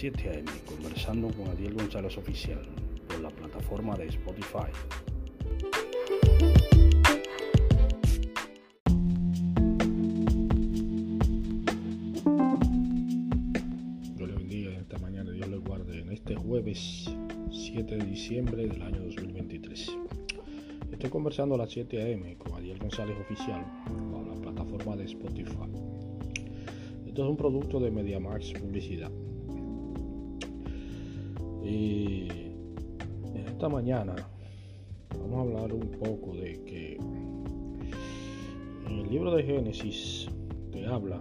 7 am conversando con Adiel González Oficial por la plataforma de Spotify. Dios le bendiga en esta mañana, Dios le guarde en este jueves 7 de diciembre del año 2023. Estoy conversando a las 7 am con Adiel González Oficial por la plataforma de Spotify. Esto es un producto de MediaMax Publicidad. Y en esta mañana vamos a hablar un poco de que en el libro de Génesis te habla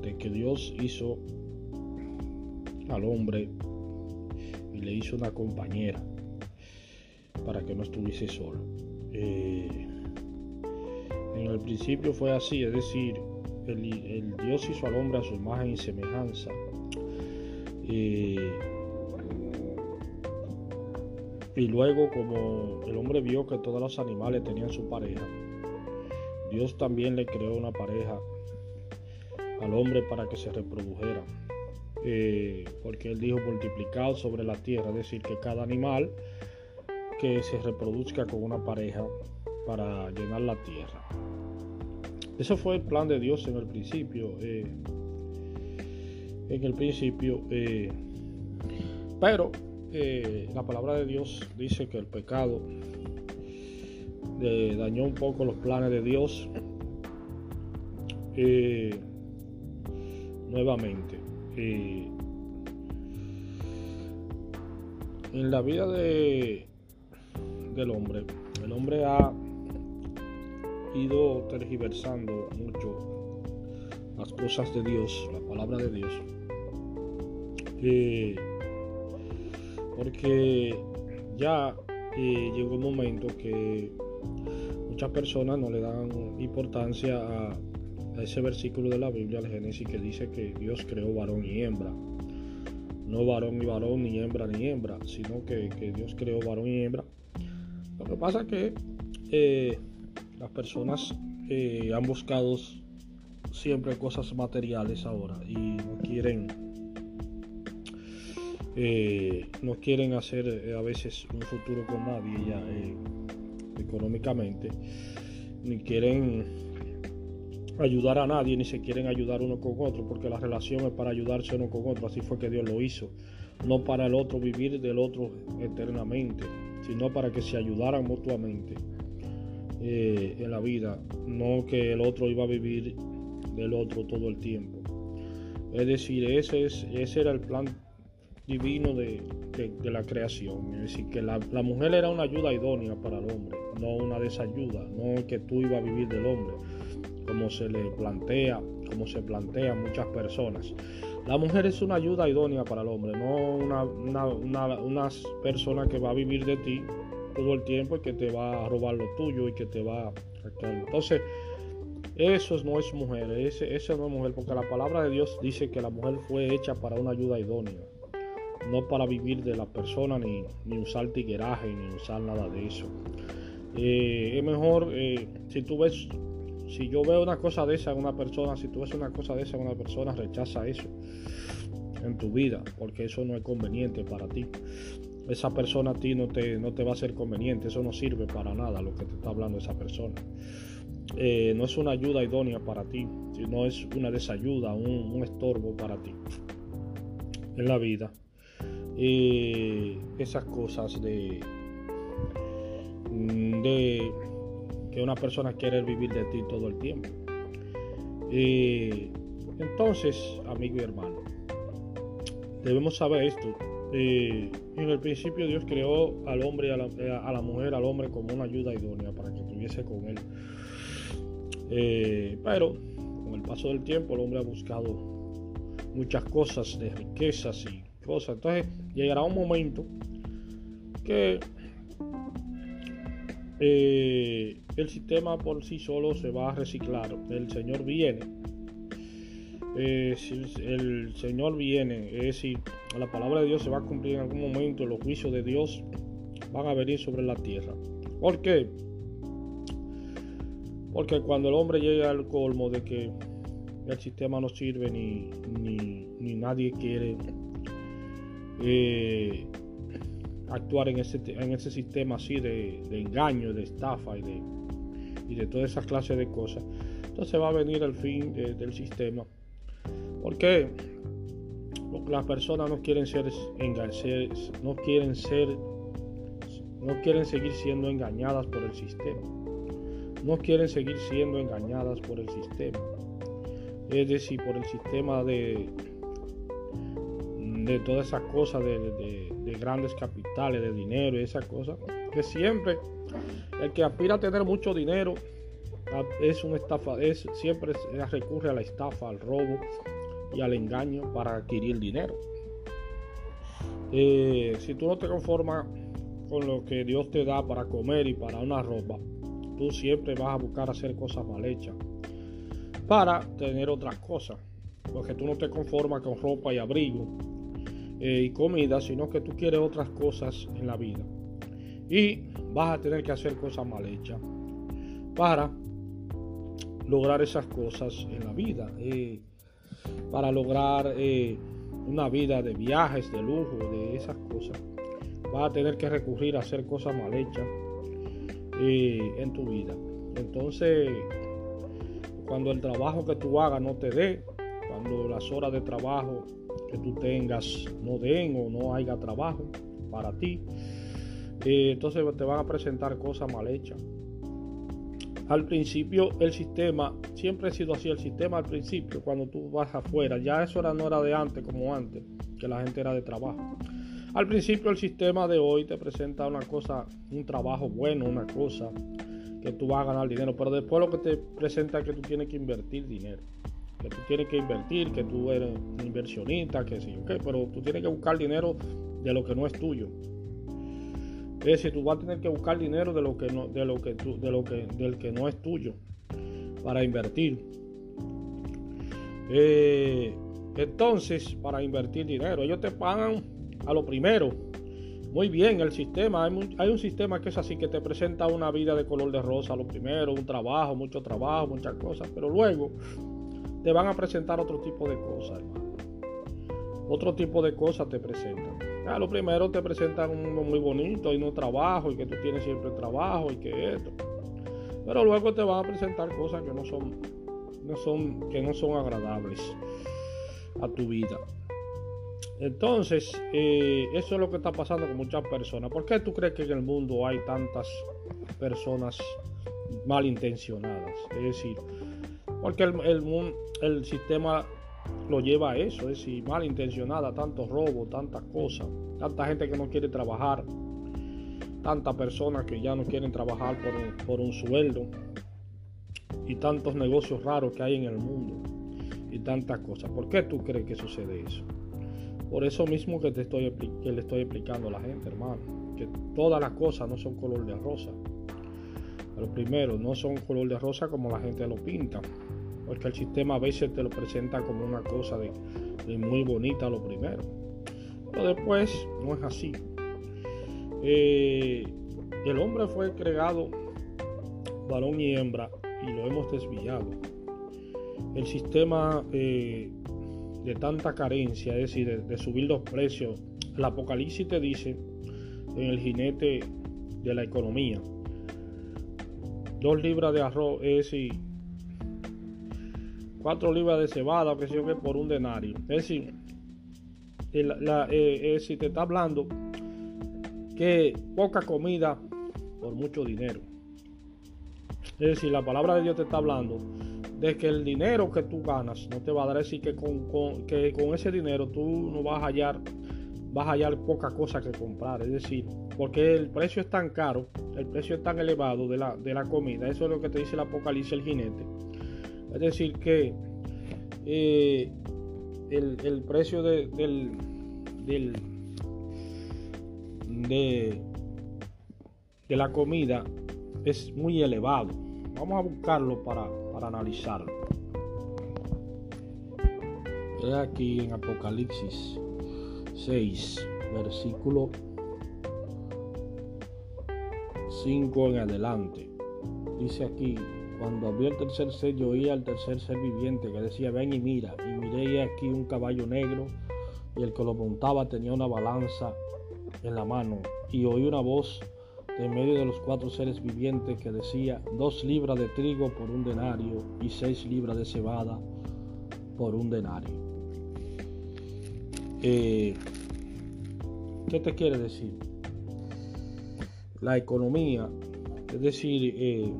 de que Dios hizo al hombre y le hizo una compañera para que no estuviese solo. Eh, en el principio fue así, es decir, el, Dios hizo al hombre a su imagen y semejanza. Eh, y luego como el hombre vio que todos los animales tenían su pareja, Dios también le creó una pareja al hombre para que se reprodujera. Eh, porque él dijo multiplicado sobre la tierra, es decir, que cada animal que se reproduzca con una pareja para llenar la tierra. Ese fue el plan de Dios en el principio. Eh, en el principio. Eh, pero eh, la palabra de Dios dice que el pecado dañó un poco los planes de Dios. nuevamente. en la vida de, del hombre, el hombre ha ido tergiversando mucho las cosas de Dios, la palabra de Dios. Eh, porque ya eh, llegó un momento que muchas personas no le dan importancia a, ese versículo de la Biblia, el Génesis, que dice que Dios creó varón y hembra. No varón y varón, ni hembra ni hembra, sino que, Dios creó varón y hembra. Lo que pasa es que eh, las personas eh, han buscado siempre cosas materiales ahora y no quieren eh, no quieren hacer eh, a veces un futuro con nadie ya económicamente ni quieren ayudar a nadie ni se quieren ayudar uno con otro porque la relación es para ayudarse uno con otro. Así fue que Dios lo hizo. No para el otro vivir del otro eternamente sino para que se ayudaran mutuamente eh, en la vida, no que el otro iba a vivir del otro todo el tiempo. Es decir, ese, es, ese era el plan divino de, la creación. Es decir, que la, mujer era una ayuda idónea para el hombre, no una desayuda, no que tú ibas a vivir del hombre, como se le plantea, como se plantea muchas personas. La mujer es una ayuda idónea para el hombre, no una, una, una persona que va a vivir de ti todo el tiempo y que te va a robar lo tuyo y que te va a... Entonces, eso no es mujer, eso no es mujer, porque la palabra de Dios dice que la mujer fue hecha para una ayuda idónea, no para vivir de la persona, ni, ni usar tigueraje, ni usar nada de eso. Eh, es mejor, eh, si tú ves, si yo veo una cosa de esa en una persona, si tú ves una cosa de esa en una persona, rechaza eso en tu vida, porque eso no es conveniente para ti esa persona a ti no te, no te va a ser conveniente, eso no sirve para nada lo que te está hablando esa persona. Eh, no es una ayuda idónea para ti, sino es una desayuda, un, estorbo para ti en la vida. Y esas cosas de, de que una persona quiere vivir de ti todo el tiempo. Y entonces, amigo y hermano, debemos saber esto eh, en el principio Dios creó al hombre y a la, mujer, al hombre como una ayuda idónea para que estuviese con él. Eh, pero con el paso del tiempo el hombre ha buscado muchas cosas de riquezas y cosas. Entonces llegará un momento que eh, el sistema por sí solo se va a reciclar. El Señor viene eh, si el Señor viene, es decir, la palabra de Dios se va a cumplir en algún momento, los juicios de Dios van a venir sobre la tierra. ¿Por qué? Porque cuando el hombre llega al colmo de que el sistema no sirve ni, ni, ni nadie quiere eh, actuar en ese, en ese sistema así de, engaño, de estafa y de, y de todas esas clases de cosas. Entonces va a venir el fin del sistema. Porque las personas no quieren ser engañadas, no quieren ser, no quieren seguir siendo engañadas por el sistema. No quieren seguir siendo engañadas por el sistema. Es decir, por el sistema de, de todas esas cosas de, grandes capitales, de dinero y esas cosas, que siempre el que aspira a tener mucho dinero es un estafa, es, siempre recurre a la estafa, al robo y al engaño para adquirir dinero. Eh, si tú no te conformas con lo que Dios te da para comer y para una ropa, tú siempre vas a buscar hacer cosas mal hechas para tener otras cosas. Porque tú no te conformas con ropa y abrigo eh, y comida, sino que tú quieres otras cosas en la vida. Y vas a tener que hacer cosas mal hechas para lograr esas cosas en la vida. Eh, para lograr eh, una vida de viajes, de lujo, de esas cosas. Vas a tener que recurrir a hacer cosas mal hechas en tu vida. Entonces, cuando el trabajo que tú hagas no te dé, cuando las horas de trabajo que tú tengas no den o no haya trabajo para ti, eh, entonces te van a presentar cosas mal hechas. Al principio el sistema, siempre ha sido así, el sistema al principio, cuando tú vas afuera, ya eso era, no era de antes como antes, que la gente era de trabajo. Al principio el sistema de hoy te presenta una cosa, un trabajo bueno, una cosa que tú vas a ganar dinero, pero después lo que te presenta es que tú tienes que invertir dinero que tú tienes que invertir, que tú eres un inversionista, que sí, ok, pero tú tienes que buscar dinero de lo que no es tuyo. Es decir, tú vas a tener que buscar dinero de lo que no, de lo que tú, de lo que, del que no es tuyo para invertir. Eh, entonces, para invertir dinero, ellos te pagan a lo primero. Muy bien, el sistema, hay, un sistema que es así, que te presenta una vida de color de rosa lo primero, un trabajo, mucho trabajo, muchas cosas, pero luego te van a presentar otro tipo de cosas, hermano. Otro tipo de cosas te presentan. Ya, lo primero te presentan uno muy bonito y no trabajo y que tú tienes siempre trabajo y que esto. Pero luego te van a presentar cosas que no son, no son, que no son agradables a tu vida. Entonces, eh, eso es lo que está pasando con muchas personas. ¿Por qué tú crees que en el mundo hay tantas personas malintencionadas? Es decir, porque el, el, el sistema lo lleva a eso, es decir, malintencionada, tantos robos, tantas cosas, tanta gente que no quiere trabajar, tantas personas que ya no quieren trabajar por un, sueldo y tantos negocios raros que hay en el mundo y tantas cosas. ¿Por qué tú crees que sucede eso? Por eso mismo que te estoy que le estoy explicando a la gente, hermano, que todas las cosas no son color de rosa. Pero primero, no son color de rosa como la gente lo pinta porque el sistema a veces te lo presenta como una cosa de, muy bonita lo primero. Pero después no es así. Eh, el hombre fue creado varón y hembra y lo hemos desviado. El sistema eh, de tanta carencia, es decir, de, subir los precios, el Apocalipsis te dice en el jinete de la economía, dos libras de arroz es decir, 4 libras de cebada, que sé yo que por un denario. Es decir, eh, si te está hablando que poca comida por mucho dinero. Es decir, la palabra de Dios te está hablando de que el dinero que tú ganas no te va a dar, decir que con, que con ese dinero tú no vas a hallar vas a hallar poca cosa que comprar. Es decir, porque el precio es tan caro, el precio es tan elevado de la, de la comida. Eso es lo que te dice el Apocalipsis el jinete es decir, que eh, el, precio de, del, de, la comida es muy elevado. Vamos a buscarlo para, para analizarlo. aquí en Apocalipsis 6, versículo 5 en adelante. Dice aquí Cuando abrió el tercer sello, oía al tercer ser viviente que decía, ven y mira. Y miré aquí un caballo negro y el que lo montaba tenía una balanza en la mano. Y oí una voz de medio de los cuatro seres vivientes que decía, dos libras de trigo por un denario y seis libras de cebada por un denario. Eh, ¿Qué te quiere decir? La economía, es decir, eh,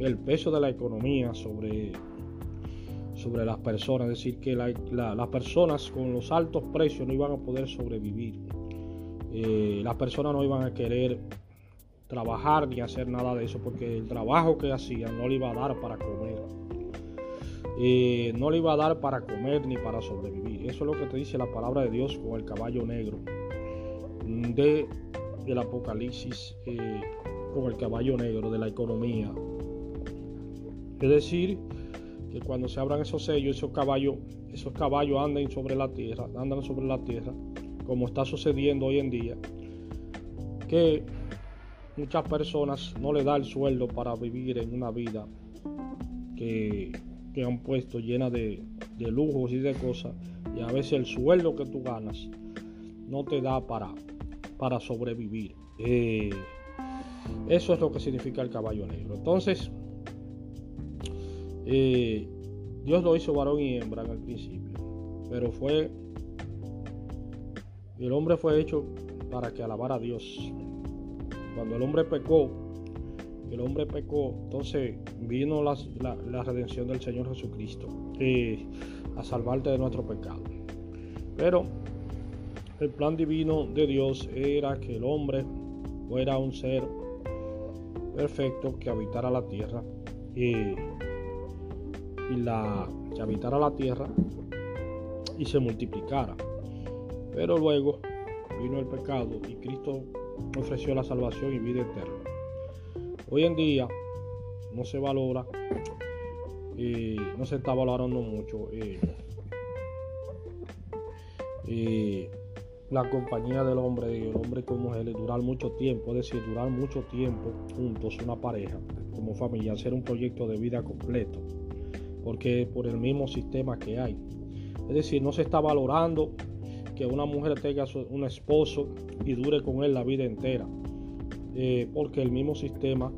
el peso de la economía sobre, sobre las personas, es decir, que las personas con los altos precios no iban a poder sobrevivir. Eh, las personas no iban a querer trabajar ni hacer nada de eso porque el trabajo que hacían no le iba a dar para comer. Eh, no le iba a dar para comer ni para sobrevivir. Eso es lo que te dice la palabra de Dios con el caballo negro de el Apocalipsis eh, con el caballo negro de la economía. Es decir, que cuando se abran esos sellos, esos caballos, esos caballos anden sobre la tierra, andan sobre la tierra, como está sucediendo hoy en día, que muchas personas no le da el sueldo para vivir en una vida que, han puesto llena de, de lujos y de cosas, y a veces el sueldo que tú ganas no te da para, para sobrevivir. Eh, eso es lo que significa el caballo negro. Entonces, eh, Dios lo hizo varón y hembra el principio, pero fue, el hombre fue hecho para que alabara a Dios. Cuando el hombre pecó, el hombre pecó, entonces vino la, redención del Señor Jesucristo eh, a salvarte de nuestro pecado. Pero el plan divino de Dios era que el hombre fuera un ser perfecto que habitara la tierra y, la que habitara la tierra y se multiplicara. Pero luego vino el pecado y Cristo ofreció la salvación y vida eterna. Hoy en día no se valora y no se está valorando mucho. y la compañía del hombre el hombre con mujeres durar mucho tiempo, es decir, durar mucho tiempo juntos, una pareja, como familia, hacer un proyecto de vida completo, porque por el mismo sistema que hay. Es decir, no se está valorando que una mujer tenga un esposo y dure con él la vida entera, eh, porque el mismo sistema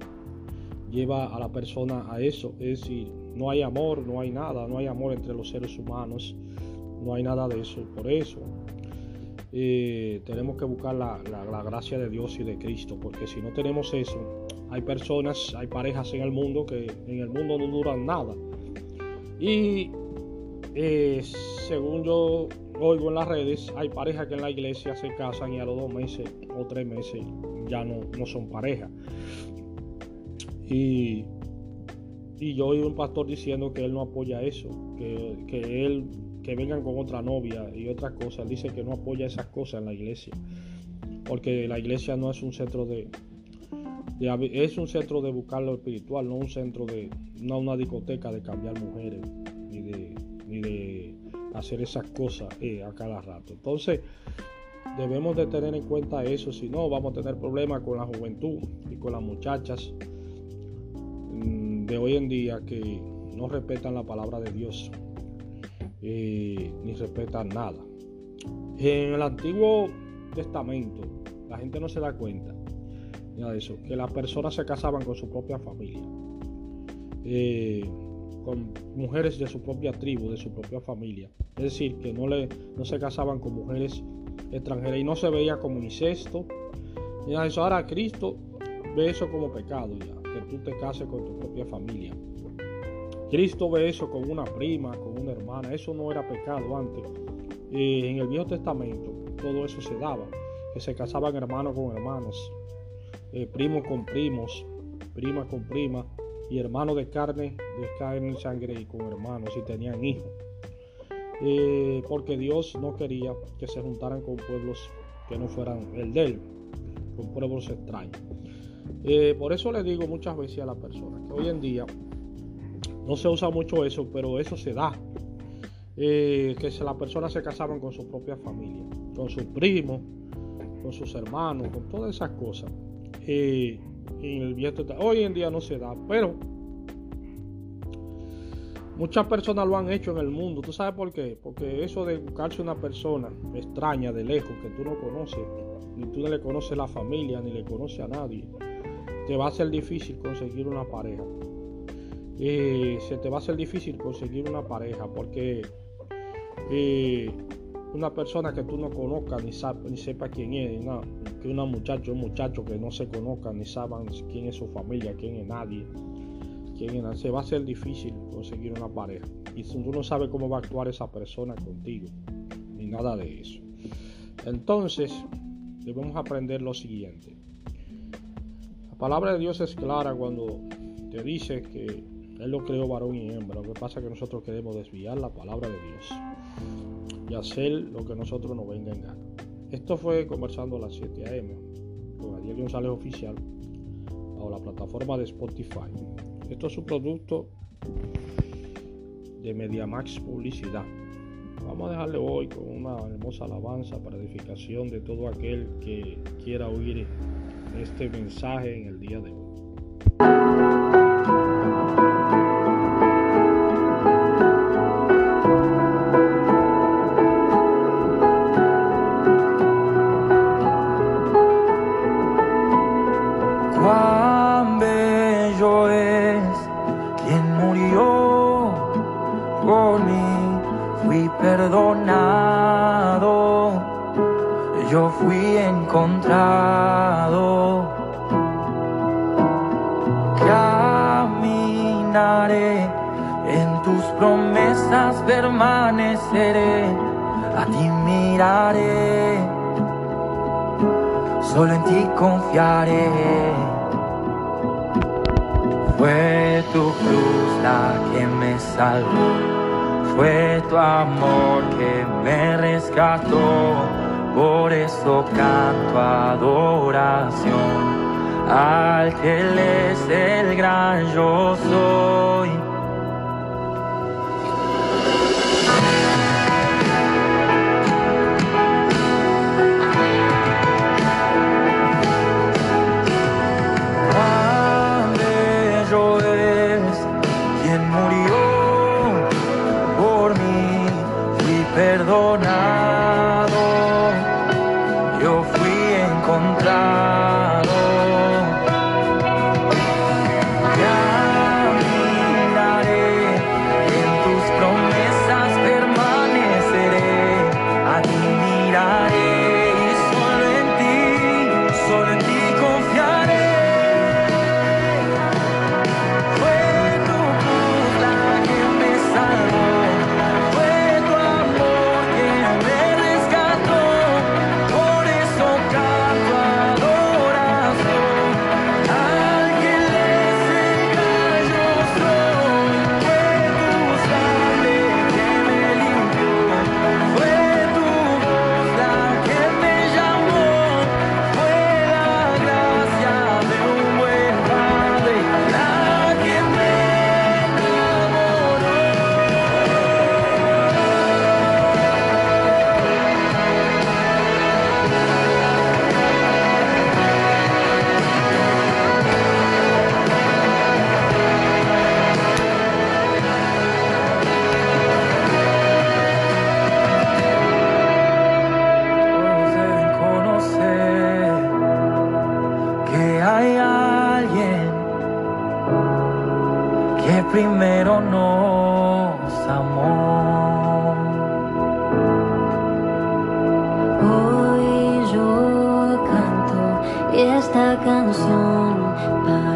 lleva a la persona a eso, es decir, no hay amor, no hay nada, no hay amor entre los seres humanos, no hay nada de eso, por eso tenemos que buscar la, gracia de Dios y de Cristo, porque si no tenemos eso, hay personas, hay parejas en el mundo que en el mundo no duran nada. Y eh, según yo oigo en las redes, hay parejas que en la iglesia se casan y a los dos meses o tres meses ya no, no son pareja. Y, y yo oí un pastor diciendo que él no apoya eso, que, que él que vengan con otra novia y otras cosas. Dice que no apoya esas cosas en la iglesia. Porque la iglesia no es un centro de, es un centro de buscar lo espiritual, no un centro de, no una discoteca de cambiar mujeres, ni de, ni de hacer esas cosas eh, a cada rato. Entonces, debemos de tener en cuenta eso, si no, vamos a tener problemas con la juventud y con las muchachas mm, de hoy en día que no respetan la palabra de Dios ni respetan nada. En el Antiguo Testamento, la gente no se da cuenta de eso, que las personas se casaban con su propia familia, eh, con mujeres de su propia tribu, de su propia familia. Es decir, que no, le, no se casaban con mujeres extranjeras y no se veía como incesto. Y eso. Ahora Cristo ve eso como pecado, ya, que tú te cases con tu propia familia. Cristo ve eso con una prima, con una hermana. Eso no era pecado antes. en el Viejo Testamento todo eso se daba. Que se casaban hermanos con hermanos, eh, primos con primos, primas con primas y hermanos de carne, de carne y sangre y con hermanos y tenían hijos. Eh, porque Dios no quería que se juntaran con pueblos que no fueran el de él, con pueblos extraños. Eh, por eso le digo muchas veces a la persona que hoy en día no se usa mucho eso, pero eso se da. Eh, que las personas se casaban con su propia familia, con sus primos, con sus hermanos, con todas esas cosas. Hoy en día no se da, pero Muchas personas lo han hecho en el mundo. ¿Tú sabes por qué? Porque eso de buscarse una persona extraña de lejos que tú no conoces, ni tú no le conoces la familia, ni le conoces a nadie, te va a ser difícil conseguir una pareja. Y se te va a ser difícil conseguir una pareja porque eh, una persona que tú no conozcas ni, ni sepa quién es, que una muchacho, un muchacho que no se conozca ni saben quién es su familia, quién es nadie se va a ser difícil conseguir una pareja. Y tú no sabes cómo va a actuar esa persona contigo, ni nada de eso. Entonces, debemos aprender lo siguiente. La palabra de Dios es clara cuando te dice que Él lo creó varón y hembra. Lo que pasa es que nosotros queremos desviar la palabra de Dios y hacer lo que nosotros nos venga en gana. Esto fue conversando a las 7 a.m. con Adiel González Oficial o la plataforma de Spotify. Esto es un producto de MediaMax Publicidad. Vamos a dejarle hoy con una hermosa alabanza para edificación de todo aquel que quiera oír este mensaje en el día de hoy. Yo fui encontrado. Caminaré en tus promesas, permaneceré, a ti miraré, solo en ti confiaré. Fue tu cruz la que me salvó fue tu amor que me rescató, por eso canto adoración al que Él es el gran yo soy. Esta canción para